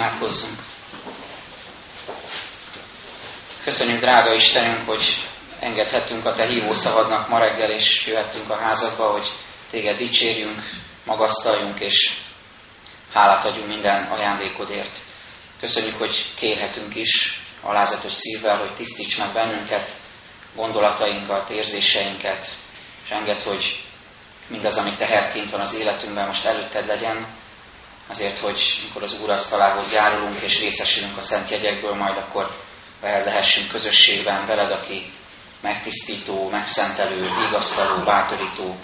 Imádkozzunk. Köszönjük, drága Istenünk, hogy engedhettünk a Te hívó szavadnak ma reggel, és jöhettünk a házadba, hogy Téged dicsérjünk, magasztaljunk, és hálát adjunk minden ajándékodért. Köszönjük, hogy kérhetünk is alázatos szívvel, hogy tisztíts meg bennünket, gondolatainkat, érzéseinket, és enged, hogy mindaz, ami teherként van az életünkben, most előtted legyen, azért, hogy mikor az Úr asztalához járulunk és részesülünk a szent jegyekből, majd akkor veled lehessünk közösségben, veled, aki megtisztító, megszentelő, vigasztaló, bátorító,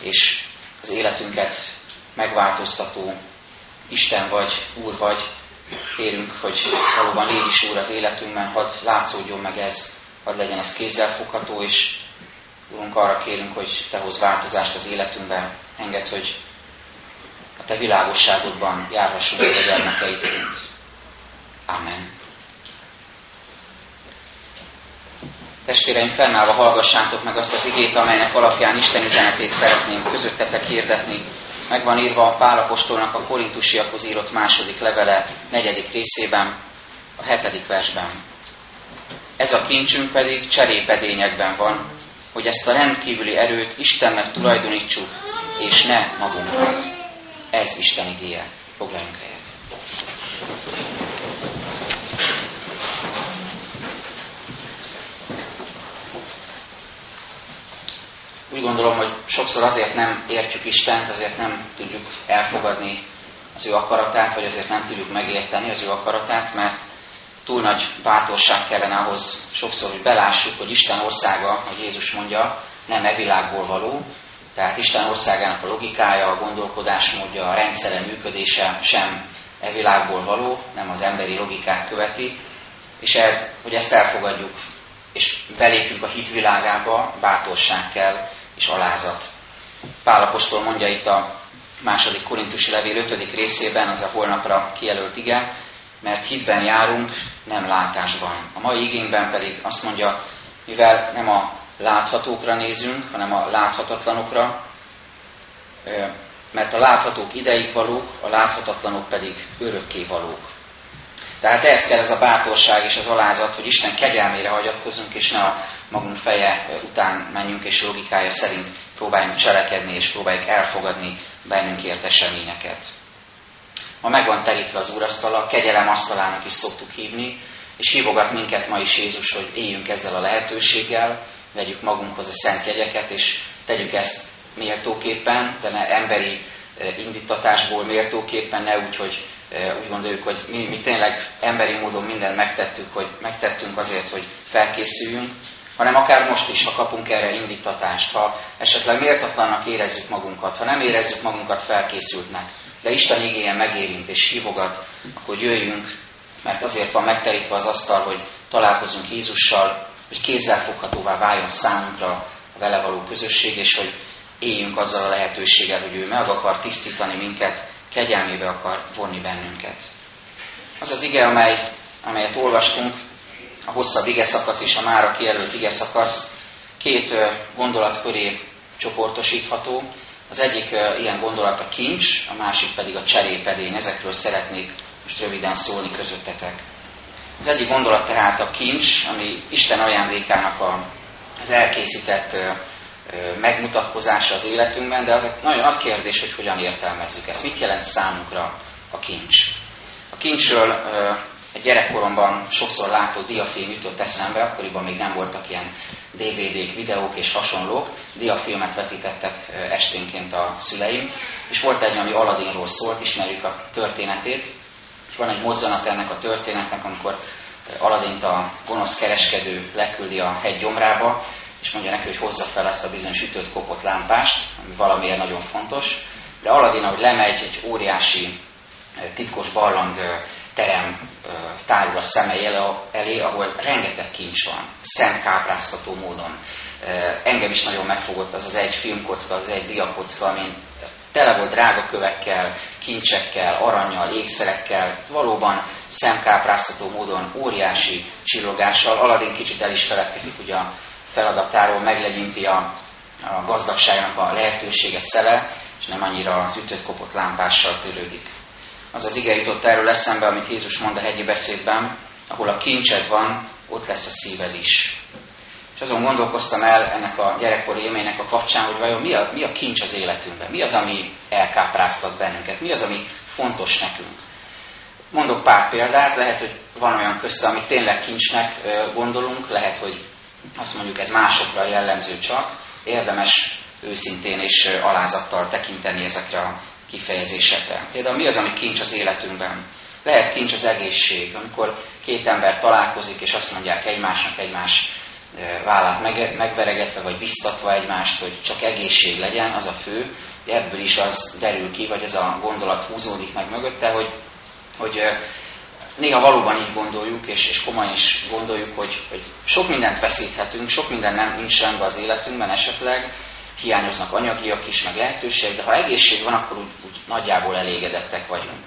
és az életünket megváltoztató Isten vagy, Úr vagy. Kérünk, hogy valóban légy is Úr az életünkben, hadd látszódjon meg ez, hadd legyen ez kézzelfogható, és Úrunk, arra kérünk, hogy Te hoz változást az életünkben, enged, hogy Te világosságodban járhassunk a gyermekeidként. Amen. Testvéreim, fennállva hallgassátok meg azt az igét, amelynek alapján Isten üzenetét szeretném közöttetek hirdetni. Meg van írva a Pálapostolnak a korintusiakhoz írott második levele negyedik részében, a hetedik versben. Ez a kincsünk pedig cserépedényekben van, hogy ezt a rendkívüli erőt Istennek tulajdonítsuk, és ne magunknak. Ez Isten igéje. Foglaljunk helyet. Úgy gondolom, hogy sokszor azért nem értjük Istent, azért nem tudjuk elfogadni az ő akaratát, vagy azért nem tudjuk megérteni az ő akaratát, mert túl nagy bátorság kellene ahhoz sokszor, hogy belássuk, hogy Isten országa, hogy Jézus mondja, nem e világból való, tehát Isten országának a logikája, a gondolkodásmódja, a rendszere működése sem e világból való, nem az emberi logikát követi, és ez, hogy ezt elfogadjuk, és belépjünk a hitvilágába, bátorság kell, és alázat. Pálapostól mondja itt a második korintusi levél 5. részében, az a holnapra kijelölt igen, mert hitben járunk, nem látásban. A mai igényben pedig azt mondja, mivel nem a láthatókra nézünk, hanem a láthatatlanokra, mert a láthatók ideig valók, a láthatatlanok pedig örökké valók. Tehát ehhez kell ez a bátorság és az alázat, hogy Isten kegyelmére hagyatkozunk, és ne a magunk feje után menjünk, és logikája szerint próbáljunk cselekedni, és próbáljuk elfogadni bennünk ért eseményeket. Ma meg van terítve az úrasztala, kegyelem asztalának is szoktuk hívni, és hívogat minket ma is Jézus, hogy éljünk ezzel a lehetőséggel, vegyük magunkhoz a szent jegyeket, és tegyük ezt méltóképpen, de ne emberi indítatásból méltóképpen, ne úgy, hogy úgy gondoljuk, hogy mi, mi tényleg emberi módon mindent megtettük, hogy megtettünk azért, hogy felkészüljünk, hanem akár most is, ha kapunk erre indítatást, ha esetleg méltatlannak érezzük magunkat, ha nem érezzük magunkat felkészültnek, de Isten igényen megérint és hívogat, akkor jöjjünk, mert azért van megterítve az asztal, hogy találkozunk Jézussal, hogy kézzelfoghatóvá váljon számunkra a vele való közösség, és hogy éljünk azzal a lehetőséggel, hogy ő meg akar tisztítani minket, kegyelmébe akar vonni bennünket. Az az ige, amely, amelyet olvastunk, a hosszabb ige szakasz és a mára kijelölt ige szakasz két gondolat köré csoportosítható. Az egyik ilyen gondolat a kincs, a másik pedig a cserépedény. Ezekről szeretnék most röviden szólni közöttetek. Az egyik gondolat tehát a kincs, ami Isten ajándékának a, az elkészített megmutatkozása az életünkben, de az nagyon nagy kérdés, hogy hogyan értelmezzük ezt. Mit jelent számunkra a kincs? A kincsről egy gyerekkoromban sokszor látott diafilm jutott eszembe, akkoriban még nem voltak ilyen DVD-k, videók és hasonlók. Diafilmet vetítettek esténként a szüleim, és volt egy, ami Aladdinról szólt, ismerjük a történetét, van egy mozzanat ennek a történetnek, amikor Aladint a gonosz kereskedő leküldi a hegy gyomrába, és mondja neki, hogy hozza fel ezt a bizonyos sütött kopott lámpást, ami valamiért nagyon fontos. De Aladin, ahogy lemegy egy óriási titkos barlang terem tárul a szemei elé, ahol rengeteg kincs van, szemkápráztató módon. Engem is nagyon megfogott az az egy filmkocka, az egy diakocka, amin tele volt drága kövekkel, kincsekkel, aranyjal, ékszerekkel, valóban szemkápráztató módon óriási csillogással. Aladin kicsit el is feledkezik ugye a feladatáról, meglegyinti a, a gazdagságnak a lehetősége szele, és nem annyira az ütött kopott lámpással törődik. Az az ige jutott erről eszembe, amit Jézus mond a hegyi beszédben, ahol a kincsed van, ott lesz a szíved is. És azon gondolkoztam el ennek a gyerekkori élménynek a kapcsán, hogy vajon mi a, mi a kincs az életünkben, mi az, ami elkápráztat bennünket, mi az, ami fontos nekünk. Mondok pár példát, lehet, hogy van olyan közt, amit tényleg kincsnek gondolunk, lehet, hogy azt mondjuk ez másokra jellemző csak, érdemes őszintén és alázattal tekinteni ezekre a kifejezésekre. Például mi az, ami kincs az életünkben? Lehet kincs az egészség, amikor két ember találkozik, és azt mondják egymásnak egymás vállát megveregetve, vagy biztatva egymást, hogy csak egészség legyen, az a fő. Ebből is az derül ki, vagy ez a gondolat húzódik meg mögötte, hogy, hogy néha valóban így gondoljuk, és, és komolyan is gondoljuk, hogy, hogy sok mindent veszíthetünk, sok minden nem nincs rendben az életünkben esetleg, hiányoznak anyagiak is, meg lehetőség, de ha egészség van, akkor úgy, úgy nagyjából elégedettek vagyunk.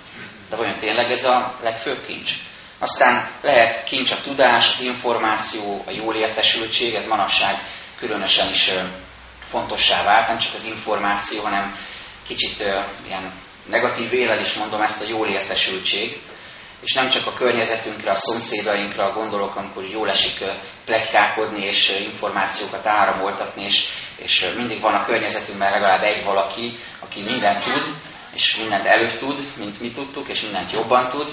De vajon tényleg ez a legfőbb kincs? Aztán lehet kincs a tudás, az információ, a jól értesültség, ez manapság különösen is fontossá vált, nem csak az információ, hanem kicsit ilyen negatív élel is mondom ezt a jól értesültség, és nem csak a környezetünkre, a szomszédainkra gondolok, amikor jól esik plegykálkodni és információkat áramoltatni, és, és mindig van a környezetünkben legalább egy valaki, aki mindent tud, és mindent előtt tud, mint mi tudtuk, és mindent jobban tud.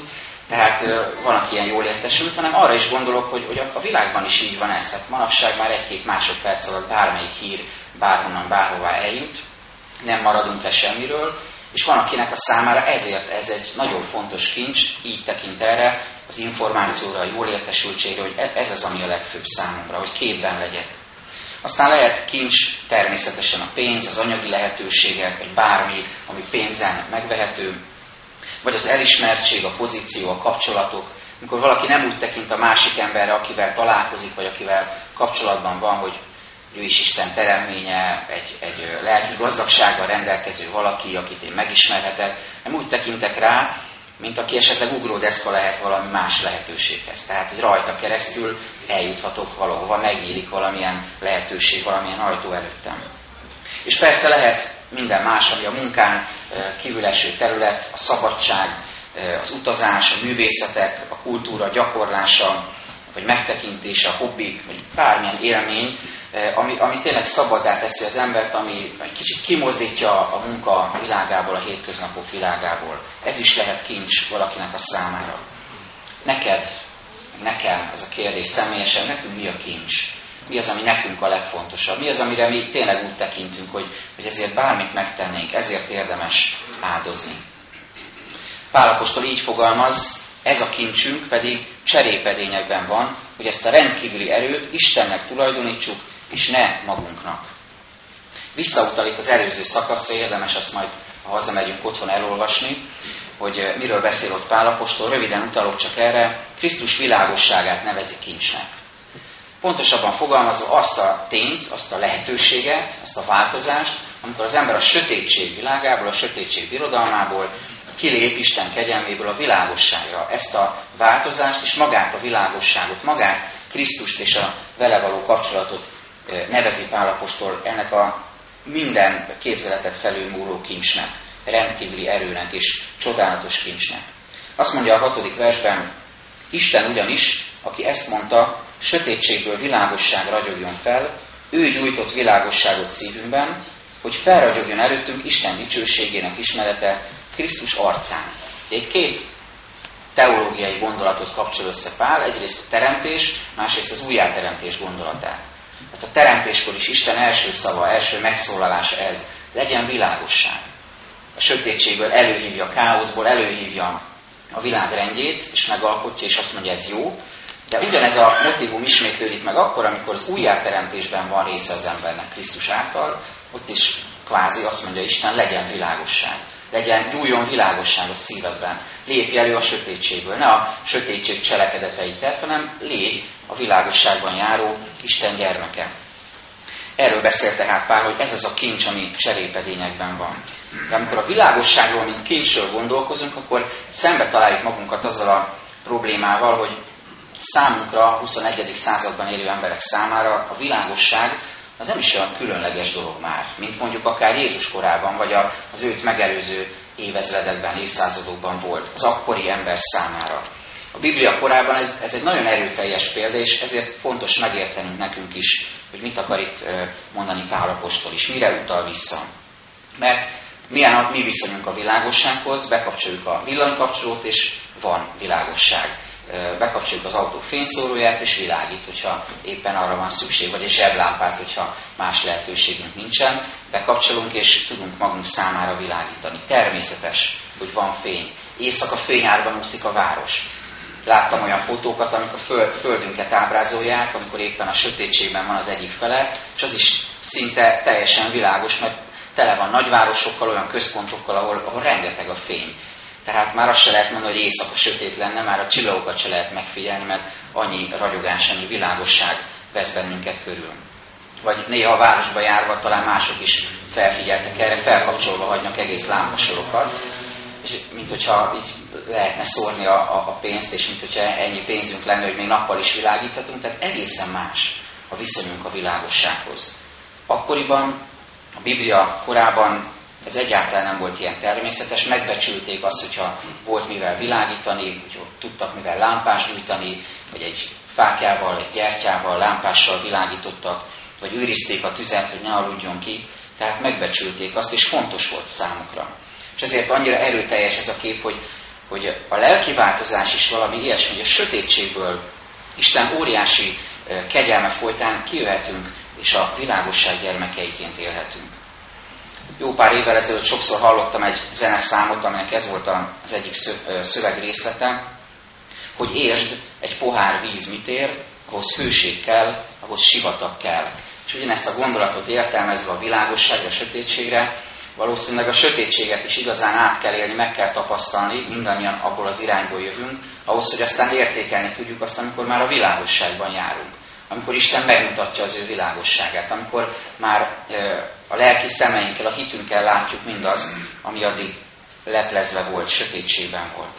Tehát van, aki ilyen jól értesült, hanem arra is gondolok, hogy, hogy a világban is így van ez. Hát manapság már egy-két másodperc alatt bármelyik hír bárhonnan, bárhová eljut, nem maradunk le semmiről, és van, akinek a számára ezért ez egy nagyon fontos kincs, így tekint erre, az információra, a jól értesültségre, hogy e- ez az, ami a legfőbb számomra, hogy képben legyek. Aztán lehet kincs természetesen a pénz, az anyagi lehetőségek, vagy bármi, ami pénzen megvehető, vagy az elismertség, a pozíció, a kapcsolatok. Amikor valaki nem úgy tekint a másik emberre, akivel találkozik, vagy akivel kapcsolatban van, hogy ő is Isten teremtménye, egy, egy lelki gazdagsággal rendelkező valaki, akit én megismerhetek, nem úgy tekintek rá, mint aki esetleg ugródeszka lehet valami más lehetőséghez. Tehát, hogy rajta keresztül eljuthatok valahova, megnyílik valamilyen lehetőség, valamilyen ajtó előttem. És persze lehet minden más, ami a munkán kívül eső terület, a szabadság, az utazás, a művészetek, a kultúra gyakorlása, vagy megtekintése, a hobbik, vagy bármilyen élmény, ami, ami tényleg szabadá teszi az embert, ami egy kicsit kimozdítja a munka világából, a hétköznapok világából. Ez is lehet kincs valakinek a számára. Neked, nekem ez a kérdés személyesen, nekünk mi a kincs? Mi az, ami nekünk a legfontosabb? Mi az, amire mi tényleg úgy tekintünk, hogy, hogy ezért bármit megtennénk, ezért érdemes áldozni? Pálapostól így fogalmaz, ez a kincsünk pedig cserépedényekben van, hogy ezt a rendkívüli erőt Istennek tulajdonítsuk, és ne magunknak. Visszautalik az előző szakaszra, érdemes azt majd, ha hazamegyünk otthon elolvasni, hogy eh, miről beszél ott Pálapostól, röviden utalok csak erre, Krisztus világosságát nevezi kincsnek. Pontosabban fogalmazva azt a tényt, azt a lehetőséget, azt a változást, amikor az ember a sötétség világából, a sötétség birodalmából kilép Isten kegyelméből a világosságra. Ezt a változást és magát a világosságot, magát Krisztust és a vele való kapcsolatot nevezi Pálapostól ennek a minden képzeletet felülmúló kincsnek, rendkívüli erőnek és csodálatos kincsnek. Azt mondja a hatodik versben, Isten ugyanis, aki ezt mondta, sötétségből világosság ragyogjon fel, ő gyújtott világosságot szívünkben, hogy felragyogjon előttünk Isten dicsőségének ismerete Krisztus arcán. Egy két teológiai gondolatot kapcsol össze Pál, egyrészt a teremtés, másrészt az újjáteremtés gondolatát. Tehát a teremtéskor is Isten első szava, első megszólalása ez, legyen világosság. A sötétségből előhívja a káoszból, előhívja a világ rendjét, és megalkotja, és azt mondja, ez jó. De ugyanez a motivum ismétlődik meg akkor, amikor az újjáteremtésben van része az embernek Krisztus által, ott is kvázi azt mondja Isten, legyen világosság legyen, gyújjon világosság a szívedben. Lépj elő a sötétségből. Ne a sötétség cselekedeteit hanem légy a világosságban járó Isten gyermeke. Erről beszél tehát Pál, hogy ez az a kincs, ami cserépedényekben van. De amikor a világosságról, mint kincsről gondolkozunk, akkor szembe találjuk magunkat azzal a problémával, hogy számunkra, a 21. században élő emberek számára a világosság az nem is olyan különleges dolog már, mint mondjuk akár Jézus korában, vagy az őt megelőző évezredekben, évszázadokban volt az akkori ember számára. A Biblia korában ez, ez egy nagyon erőteljes példa, és ezért fontos megértenünk nekünk is, hogy mit akar itt mondani Pál apostol is, mire utal vissza. Mert milyen a mi viszonyunk a világossághoz, bekapcsoljuk a villanykapcsolót, és van világosság. Bekapcsoljuk az autó fényszóróját, és világít, hogyha éppen arra van szükség, vagy egy zseblámpát, hogyha más lehetőségünk nincsen. Bekapcsolunk, és tudunk magunk számára világítani. Természetes, hogy van fény. Éjszaka fényárban úszik a város. Láttam olyan fotókat, amikor föld, földünket ábrázolják, amikor éppen a sötétségben van az egyik fele, és az is szinte teljesen világos, mert tele van nagyvárosokkal, olyan központokkal, ahol, ahol rengeteg a fény. Tehát már azt se lehet mondani, hogy éjszaka sötét lenne, már a csillagokat se lehet megfigyelni, mert annyi ragyogás, annyi világosság vesz bennünket körül. Vagy néha a városba járva talán mások is felfigyeltek erre, felkapcsolva hagynak egész lámpasorokat, és mint hogyha így lehetne szórni a, a, a pénzt, és mint hogyha ennyi pénzünk lenne, hogy még nappal is világíthatunk, tehát egészen más a viszonyunk a világossághoz. Akkoriban, a Biblia korában ez egyáltalán nem volt ilyen természetes, megbecsülték azt, hogyha volt mivel világítani, hogy tudtak mivel lámpás gyújtani, vagy egy fákjával, egy gyertyával, lámpással világítottak, vagy őrizték a tüzet, hogy ne aludjon ki, tehát megbecsülték azt, és fontos volt számukra. És ezért annyira erőteljes ez a kép, hogy, hogy a lelki változás is valami ilyesmi, hogy a sötétségből Isten óriási kegyelme folytán kijöhetünk, és a világosság gyermekeiként élhetünk. Jó pár évvel ezelőtt sokszor hallottam egy zeneszámot, aminek ez volt az egyik szövegrészlete, hogy értsd, egy pohár víz mit ér, ahhoz hőség kell, ahhoz sivatag kell. És ugyanezt a gondolatot értelmezve a világosságra, a sötétségre, valószínűleg a sötétséget is igazán át kell élni, meg kell tapasztalni, mindannyian abból az irányból jövünk, ahhoz, hogy aztán értékelni tudjuk azt, amikor már a világosságban járunk. Amikor Isten megmutatja az ő világosságát, amikor már a lelki szemeinkkel, a hitünkkel látjuk mindazt, ami addig leplezve volt, sötétségben volt.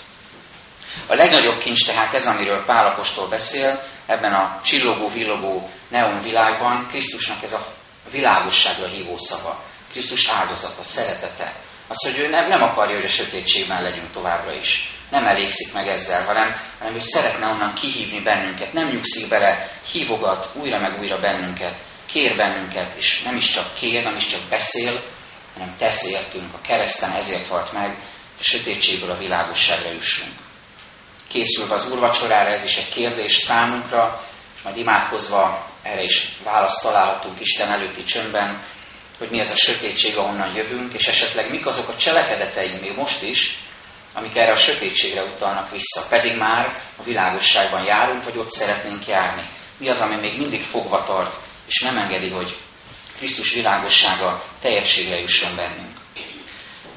A legnagyobb kincs tehát ez, amiről Pálapostól beszél, ebben a csillogó-villogó neon világban, Krisztusnak ez a világosságra hívó szava. Krisztus áldozata, szeretete. Az, hogy ő nem, nem akarja, hogy a sötétségben legyünk továbbra is. Nem elégszik meg ezzel, hanem, hanem ő szeretne onnan kihívni bennünket. Nem nyugszik bele, hívogat újra meg újra bennünket, kér bennünket, és nem is csak kér, nem is csak beszél, hanem tesz értünk. A kereszten ezért halt meg, a sötétségből a világosságra jussunk. Készülve az úrvacsorára, ez is egy kérdés számunkra, és majd imádkozva erre is választ találhatunk Isten előtti csöndben, hogy mi ez a sötétség, ahonnan jövünk, és esetleg mik azok a cselekedeteink még most is, amik erre a sötétségre utalnak vissza, pedig már a világosságban járunk, vagy ott szeretnénk járni. Mi az, ami még mindig fogva tart, és nem engedi, hogy Krisztus világossága teljességre jusson bennünk.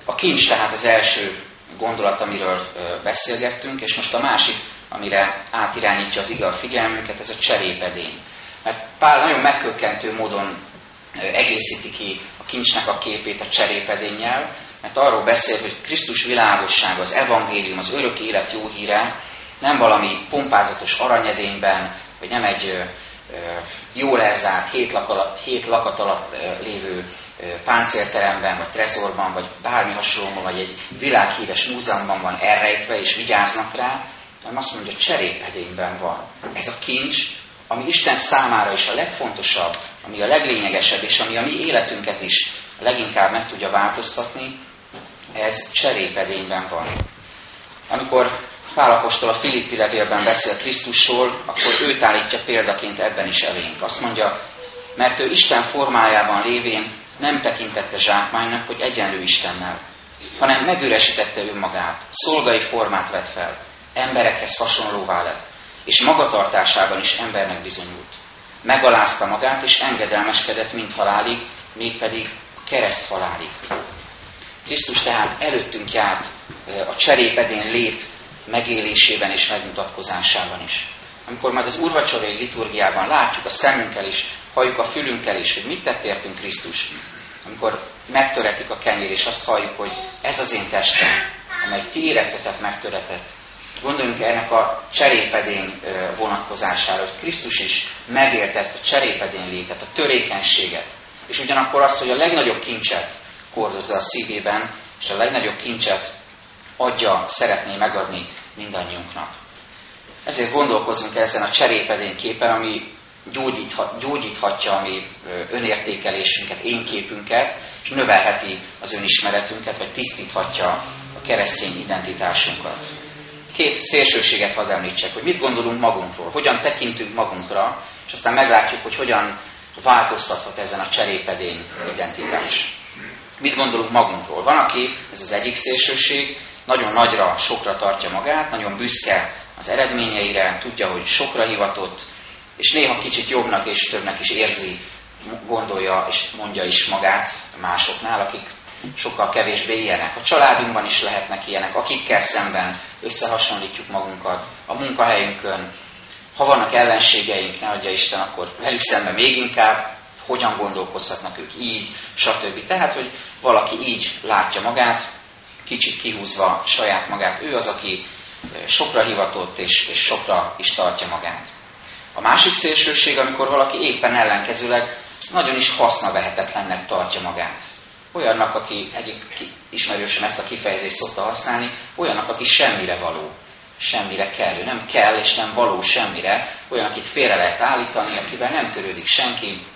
A kincs tehát az első gondolat, amiről beszélgettünk, és most a másik, amire átirányítja az ige a figyelmünket, ez a cserépedény. Mert Pál nagyon megkökkentő módon egészíti ki a kincsnek a képét a cserépedénnyel, mert arról beszél, hogy Krisztus világosság, az evangélium, az örök élet jó híre nem valami pompázatos aranyedényben, vagy nem egy jól elzárt, hét, lak hét lakat alatt lévő páncélteremben, vagy trezorban, vagy bármi hasonlóban, vagy egy világhíres múzeumban van elrejtve, és vigyáznak rá, hanem azt mondja, hogy cserépedényben van. Ez a kincs, ami Isten számára is a legfontosabb, ami a leglényegesebb, és ami a mi életünket is leginkább meg tudja változtatni, ez cserépedényben van. Amikor Pálapostól a Filippi levélben beszél Krisztusról, akkor őt állítja példaként ebben is elénk. Azt mondja, mert ő Isten formájában lévén nem tekintette zsákmánynak, hogy egyenlő Istennel, hanem megüresítette önmagát, szolgai formát vett fel, emberekhez hasonlóvá lett, és magatartásában is embernek bizonyult. Megalázta magát, és engedelmeskedett mint halálig, mégpedig kereszt halálig. Krisztus tehát előttünk járt a cserépedén lét megélésében és megmutatkozásában is. Amikor majd az úrvacsorai liturgiában látjuk a szemünkkel is, halljuk a fülünkkel is, hogy mit tett értünk Krisztus, amikor megtöretik a kenyér, és azt halljuk, hogy ez az én testem, amely ti érettetek megtöretett, Gondoljunk ennek a cserépedény vonatkozására, hogy Krisztus is megélte ezt a cserépedény létet, a törékenységet, és ugyanakkor azt, hogy a legnagyobb kincset hordozza a szívében, és a legnagyobb kincset adja, szeretné megadni mindannyiunknak. Ezért gondolkozunk ezen a cserépedén képen, ami gyógyíthat, gyógyíthatja a mi önértékelésünket, énképünket, és növelheti az önismeretünket, vagy tisztíthatja a keresztény identitásunkat. Két szélsőséget hadd említsek, hogy mit gondolunk magunkról, hogyan tekintünk magunkra, és aztán meglátjuk, hogy hogyan változtathat ezen a cserépedény identitás. Mit gondolunk magunkról? Van, aki, ez az egyik szélsőség, nagyon nagyra, sokra tartja magát, nagyon büszke az eredményeire, tudja, hogy sokra hivatott, és néha kicsit jobbnak és többnek is érzi, gondolja és mondja is magát másoknál, akik sokkal kevésbé ilyenek. A családunkban is lehetnek ilyenek, akikkel szemben összehasonlítjuk magunkat, a munkahelyünkön. Ha vannak ellenségeink, ne adja Isten, akkor velük szemben még inkább, hogyan gondolkozhatnak ők így, stb. Tehát, hogy valaki így látja magát, kicsit kihúzva saját magát. Ő az, aki sokra hivatott és, és sokra is tartja magát. A másik szélsőség, amikor valaki éppen ellenkezőleg nagyon is hasznavehetetlennek tartja magát. Olyannak, aki egyik ismerősöm ezt a kifejezést szokta használni, olyannak, aki semmire való, semmire kell. nem kell és nem való semmire, olyan, akit félre lehet állítani, akivel nem törődik senki,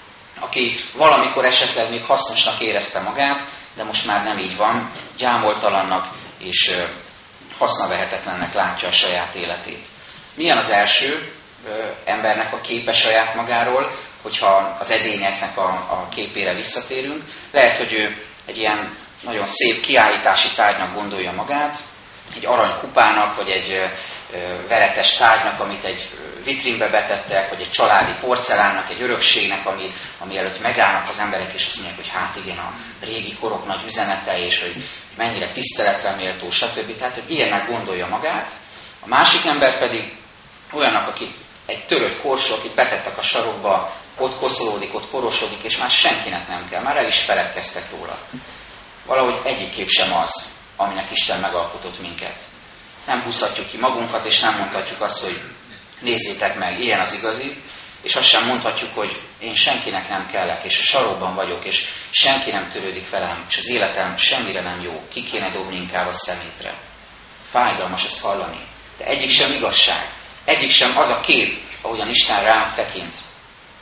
aki valamikor esetleg még hasznosnak érezte magát, de most már nem így van, gyámoltalannak és hasznavehetetlennek látja a saját életét. Milyen az első embernek a képe saját magáról, hogyha az edényeknek a, a képére visszatérünk? Lehet, hogy ő egy ilyen nagyon szép kiállítási tárgynak gondolja magát, egy aranykupának, vagy egy veretes tárgynak, amit egy vitrínbe betettek, vagy egy családi porcelánnak, egy örökségnek, ami, ami előtt megállnak az emberek, és azt mondják, hogy hát igen, a régi korok nagy üzenete, és hogy mennyire tiszteletre méltó, stb. Tehát, hogy ilyennek gondolja magát. A másik ember pedig olyannak, aki egy törött korsó, akit betettek a sarokba, ott koszolódik, ott porosodik, és már senkinek nem kell, már el is feledkeztek róla. Valahogy egyik sem az, aminek Isten megalkotott minket. Nem húzhatjuk ki magunkat, és nem mondhatjuk azt, hogy nézzétek meg, ilyen az igazi, és azt sem mondhatjuk, hogy én senkinek nem kellek, és a sarokban vagyok, és senki nem törődik velem, és az életem semmire nem jó, ki kéne dobni inkább a szemétre. Fájdalmas ezt hallani. De egyik sem igazság. Egyik sem az a kép, ahogyan Isten ránk tekint.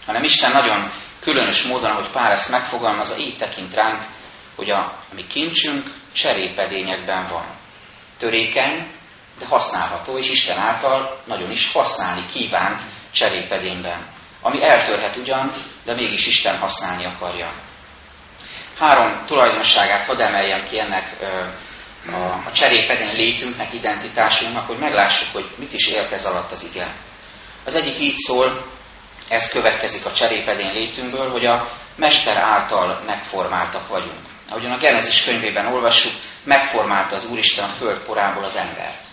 Hanem Isten nagyon különös módon, ahogy Pál ezt megfogalmazza, így tekint ránk, hogy a, a mi kincsünk cserépedényekben van. Törékeny, de használható, és Isten által nagyon is használni kívánt cserépedényben. Ami eltörhet ugyan, de mégis Isten használni akarja. Három tulajdonságát hadd emeljem ki ennek a, cserépedény létünknek, identitásunknak, hogy meglássuk, hogy mit is ért alatt az ige. Az egyik így szól, ez következik a cserépedény létünkből, hogy a Mester által megformáltak vagyunk. Ahogyan a Genezis könyvében olvassuk, megformálta az Úristen a föld porából az embert.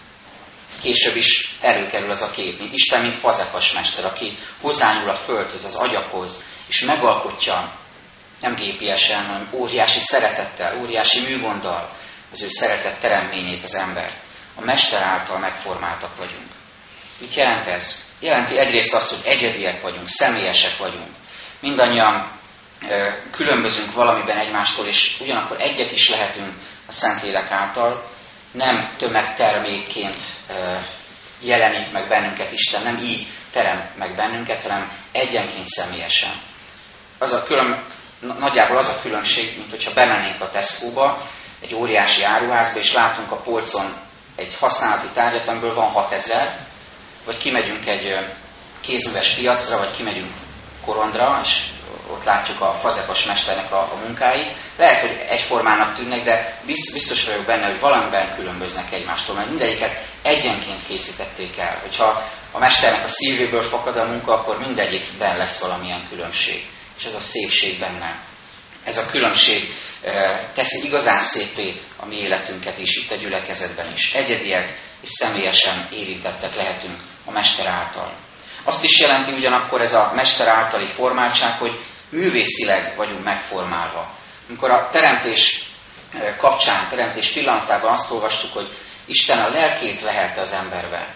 Később is előkerül az a kép, mint Isten, mint fazekas mester, aki hozzányúl a földhöz, az agyakhoz, és megalkotja nem gépiesen, hanem óriási szeretettel, óriási műgonddal az ő szeretett teremményét, az embert. A mester által megformáltak vagyunk. Mit jelent ez? Jelenti egyrészt azt, hogy egyediek vagyunk, személyesek vagyunk. Mindannyian különbözünk valamiben egymástól, és ugyanakkor egyek is lehetünk a Szentlélek által, nem tömegtermékként jelenít meg bennünket Isten, nem így terem meg bennünket, hanem egyenként személyesen. Az a külön, nagyjából az a különbség, mint hogyha bemennénk a Tesco-ba, egy óriási áruházba, és látunk a polcon egy használati tárgyat, amiből van 6000, vagy kimegyünk egy kézműves piacra, vagy kimegyünk korondra, és ott látjuk a fazekas mesternek a, a munkáit. Lehet, hogy egyformának tűnnek, de biztos vagyok benne, hogy valamiben különböznek egymástól, mert mindegyiket egyenként készítették el. Hogyha a mesternek a szívéből fakad a munka, akkor mindegyikben lesz valamilyen különbség. És ez a szépség benne. Ez a különbség teszi igazán szépé a mi életünket is, itt a gyülekezetben is. Egyediek és személyesen érintettek lehetünk a Mester által. Azt is jelenti ugyanakkor ez a Mester általi formáltság, hogy művészileg vagyunk megformálva. Amikor a teremtés kapcsán, teremtés pillanatában azt olvastuk, hogy Isten a lelkét lehelte az emberbe.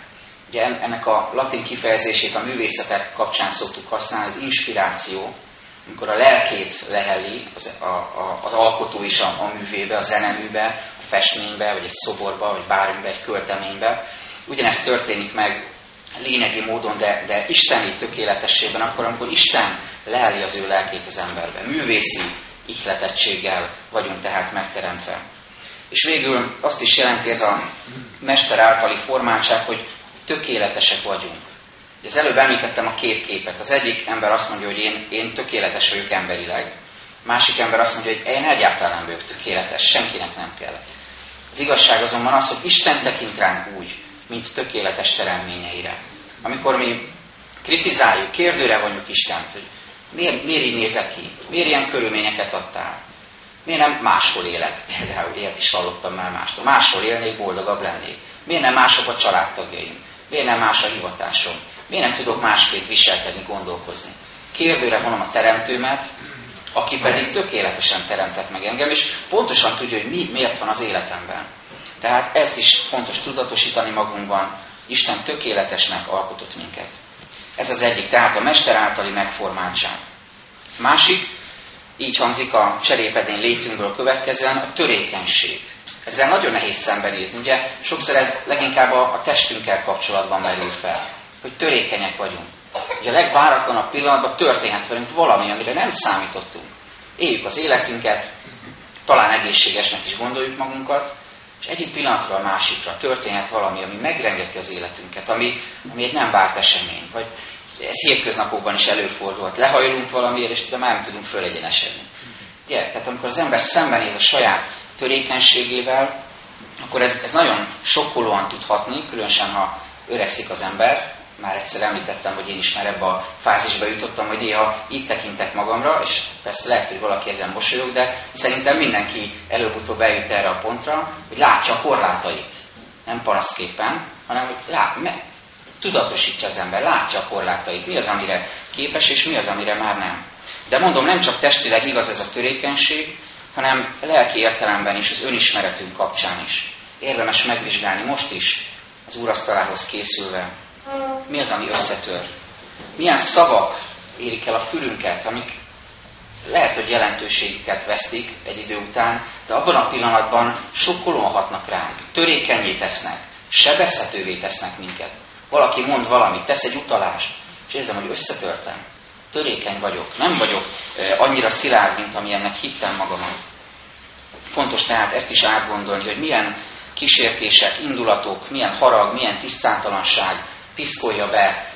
Ugye ennek a latin kifejezését a művészetek kapcsán szoktuk használni, az inspiráció, amikor a lelkét leheli az, a, a, az alkotó is a, a művébe, a zeneműbe, a festménybe, vagy egy szoborba, vagy bármibe, egy költeménybe. Ugyanezt történik meg lényegi módon, de, de isteni tökéletességben, akkor, amikor Isten leheli az ő lelkét az emberbe. Művészi ihletettséggel vagyunk tehát megteremtve. És végül azt is jelenti ez a mester általi formáltság, hogy tökéletesek vagyunk. Az előbb említettem a két képet. Az egyik ember azt mondja, hogy én, én tökéletes vagyok emberileg. Másik ember azt mondja, hogy én egyáltalán nem vagyok tökéletes, senkinek nem kell. Az igazság azonban az, hogy Isten tekint ránk úgy, mint tökéletes teremményeire. Amikor mi kritizáljuk, kérdőre vonjuk Istent, hogy miért, miért így nézek ki, miért ilyen körülményeket adtál, miért nem máshol élek, például ilyet is hallottam már mástól, máshol élnék, boldogabb lennék, miért nem mások a családtagjaim, miért nem más a hivatásom, miért nem tudok másképp viselkedni, gondolkozni. Kérdőre vonom a teremtőmet, aki pedig tökéletesen teremtett meg engem, és pontosan tudja, hogy mi, miért van az életemben. Tehát ezt is fontos tudatosítani magunkban, Isten tökéletesnek alkotott minket. Ez az egyik, tehát a mester általi megformáltság. Másik, így hangzik a cserépedén létünkből következően, a törékenység. Ezzel nagyon nehéz szembenézni, ugye sokszor ez leginkább a, a testünkkel kapcsolatban merül fel, hogy törékenyek vagyunk. Ugye a legváratlanabb pillanatban történhet velünk valami, amire nem számítottunk. Éljük az életünket, talán egészségesnek is gondoljuk magunkat, és egyik pillanatról a másikra történhet valami, ami megrengeti az életünket, ami, ami egy nem várt esemény. Vagy ez hétköznapokban is előfordulhat. Lehajlunk valamiért, és tudom, nem tudunk fölegyenesedni. Ugye? Tehát amikor az ember szembenéz a saját törékenységével, akkor ez, ez nagyon sokkolóan tudhatni, különösen ha öregszik az ember, már egyszer említettem, hogy én is már ebbe a fázisba jutottam, hogy néha itt tekintek magamra, és persze lehet, hogy valaki ezen mosolyog, de szerintem mindenki előbb-utóbb eljut erre a pontra, hogy látja a korlátait. Nem panaszképpen, hanem hogy lát, me, tudatosítja az ember, látja a korlátait, mi az, amire képes, és mi az, amire már nem. De mondom, nem csak testileg igaz ez a törékenység, hanem lelki értelemben is, az önismeretünk kapcsán is. Érdemes megvizsgálni most is, az úrasztalához készülve, mi az, ami összetör? Milyen szavak érik el a fülünket, amik lehet, hogy jelentőségüket vesztik egy idő után, de abban a pillanatban sokkolóan hatnak ránk, törékenyé tesznek, sebezhetővé tesznek minket. Valaki mond valamit, tesz egy utalást, és érzem, hogy összetörtem. Törékeny vagyok, nem vagyok annyira szilárd, mint amilyennek hittem magamat. Fontos tehát ezt is átgondolni, hogy milyen kísértések, indulatok, milyen harag, milyen tisztátalanság, piszkolja be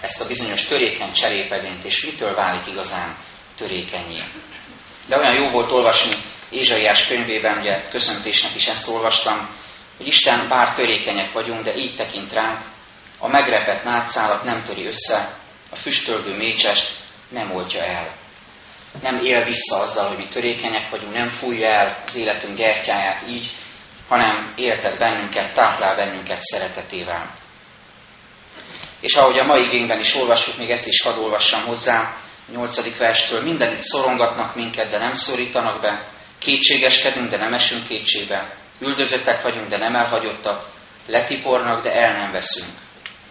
ezt a bizonyos törékeny cserépedént, és mitől válik igazán törékenyé. De olyan jó volt olvasni Ézsaiás könyvében, ugye köszöntésnek is ezt olvastam, hogy Isten bár törékenyek vagyunk, de így tekint ránk, a megrepett nátszálat nem töri össze, a füstölgő mécsest nem oltja el. Nem él vissza azzal, hogy mi törékenyek vagyunk, nem fújja el az életünk gyertyáját így, hanem éltet bennünket, táplál bennünket szeretetével. És ahogy a mai igényben is olvassuk, még ezt is hadd olvassam hozzá, a nyolcadik verstől, mindenütt szorongatnak minket, de nem szorítanak be, kétségeskedünk, de nem esünk kétségbe, üldözöttek vagyunk, de nem elhagyottak, letipornak, de el nem veszünk.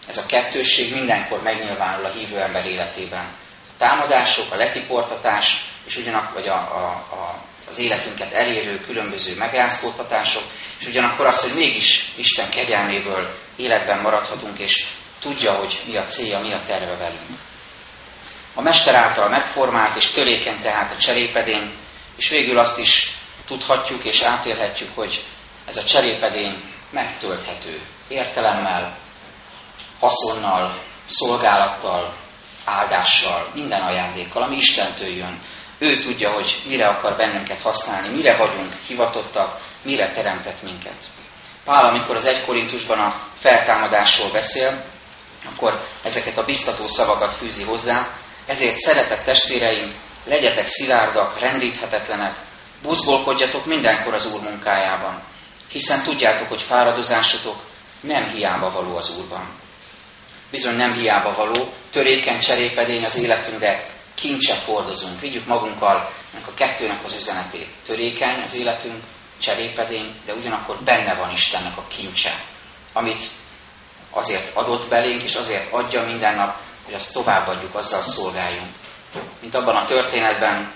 Ez a kettősség mindenkor megnyilvánul a hívő ember életében. A támadások, a letiportatás, és ugyanakkor vagy a, a, a, az életünket elérő különböző megrázkódtatások, és ugyanakkor az, hogy mégis Isten kegyelméből életben maradhatunk, és tudja, hogy mi a célja, mi a terve velünk. A mester által megformált és törékeny tehát a cserépedény, és végül azt is tudhatjuk és átélhetjük, hogy ez a cserépedény megtölthető értelemmel, haszonnal, szolgálattal, áldással, minden ajándékkal, ami Istentől jön. Ő tudja, hogy mire akar bennünket használni, mire vagyunk hivatottak, mire teremtett minket. Pál, amikor az egy Korintusban a feltámadásról beszél, akkor ezeket a biztató szavakat fűzi hozzá. Ezért szeretett testvéreim, legyetek szilárdak, rendíthetetlenek, buzgolkodjatok mindenkor az Úr munkájában, hiszen tudjátok, hogy fáradozásotok nem hiába való az Úrban. Bizony nem hiába való, törékeny cserépedény az életünkbe kincset hordozunk. Vigyük magunkkal ennek a kettőnek az üzenetét. Törékeny az életünk, cserépedény, de ugyanakkor benne van Istennek a kincse, amit azért adott belénk, és azért adja minden nap, hogy azt továbbadjuk, azzal szolgáljunk. mint abban a történetben,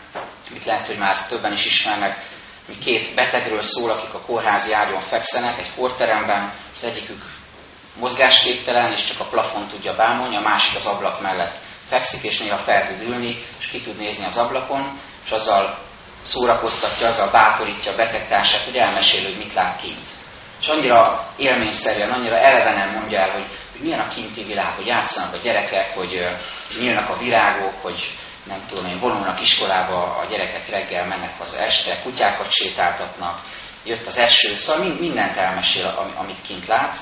amit lehet, hogy már többen is ismernek, hogy két betegről szól, akik a kórházi ágyon fekszenek egy kórteremben, az egyikük mozgásképtelen, és csak a plafon tudja bámulni, a másik az ablak mellett fekszik, és néha fel tud ülni, és ki tud nézni az ablakon, és azzal szórakoztatja, azzal bátorítja a betegtársát, hogy elmesél, hogy mit lát kint. És annyira élményszerűen, annyira elevenen mondja el, hogy, hogy milyen a kinti világ, hogy játszanak a gyerekek, hogy, hogy nyílnak a virágok, hogy nem tudom én, vonulnak iskolába, a gyerekek reggel mennek haza este, kutyákat sétáltatnak, jött az eső, szóval mindent elmesél, amit kint lát,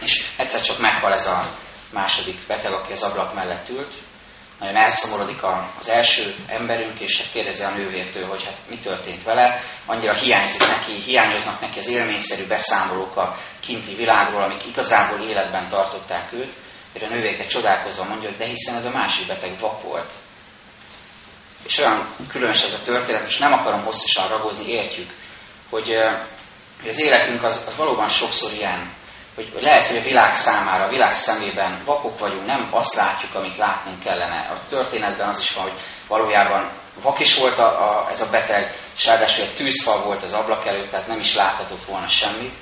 és egyszer csak meghal ez a második beteg, aki az ablak mellett ült, nagyon elszomorodik az első emberünk, és hát kérdezi a nővértől, hogy hát mi történt vele, annyira hiányzik neki, hiányoznak neki az élményszerű beszámolók a kinti világról, amik igazából életben tartották őt, és a nővérke csodálkozva mondja, hogy de hiszen ez a másik beteg vak volt. És olyan különös ez a történet, és nem akarom hosszasan ragozni, értjük, hogy az életünk az, az valóban sokszor ilyen, hogy, lehet, hogy a világ számára, a világ szemében vakok vagyunk, nem azt látjuk, amit látnunk kellene. A történetben az is van, hogy valójában vak is volt a, a, ez a beteg, és ráadásul egy tűzfal volt az ablak előtt, tehát nem is láthatott volna semmit.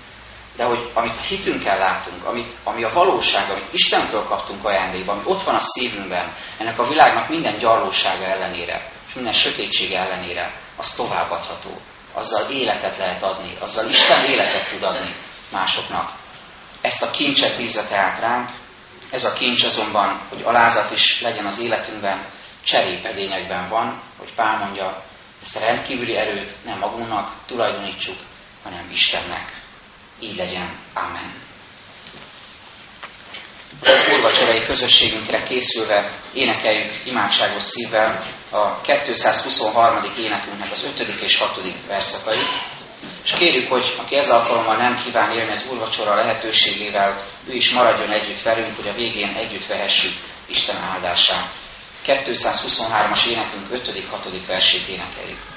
De hogy amit a hitünkkel látunk, amit, ami a valóság, amit Istentől kaptunk ajándékban, ami ott van a szívünkben, ennek a világnak minden gyarlósága ellenére, és minden sötétsége ellenére, az továbbadható. Azzal életet lehet adni, azzal Isten életet tud adni másoknak. Ezt a kincset bízza tehát ránk, ez a kincs azonban, hogy alázat is legyen az életünkben, cserépedényekben van, hogy Pál mondja, ezt a rendkívüli erőt nem magunknak tulajdonítsuk, hanem Istennek. Így legyen. Amen. Úrvacsorai közösségünkre készülve énekeljük imádságos szívvel a 223. énekünknek az 5. és 6. verszakait. És kérjük, hogy aki ez alkalommal nem kíván élni az úrvacsora lehetőségével, ő is maradjon együtt velünk, hogy a végén együtt vehessük Isten áldását. 223-as énekünk 5.-6. versét énekeljük.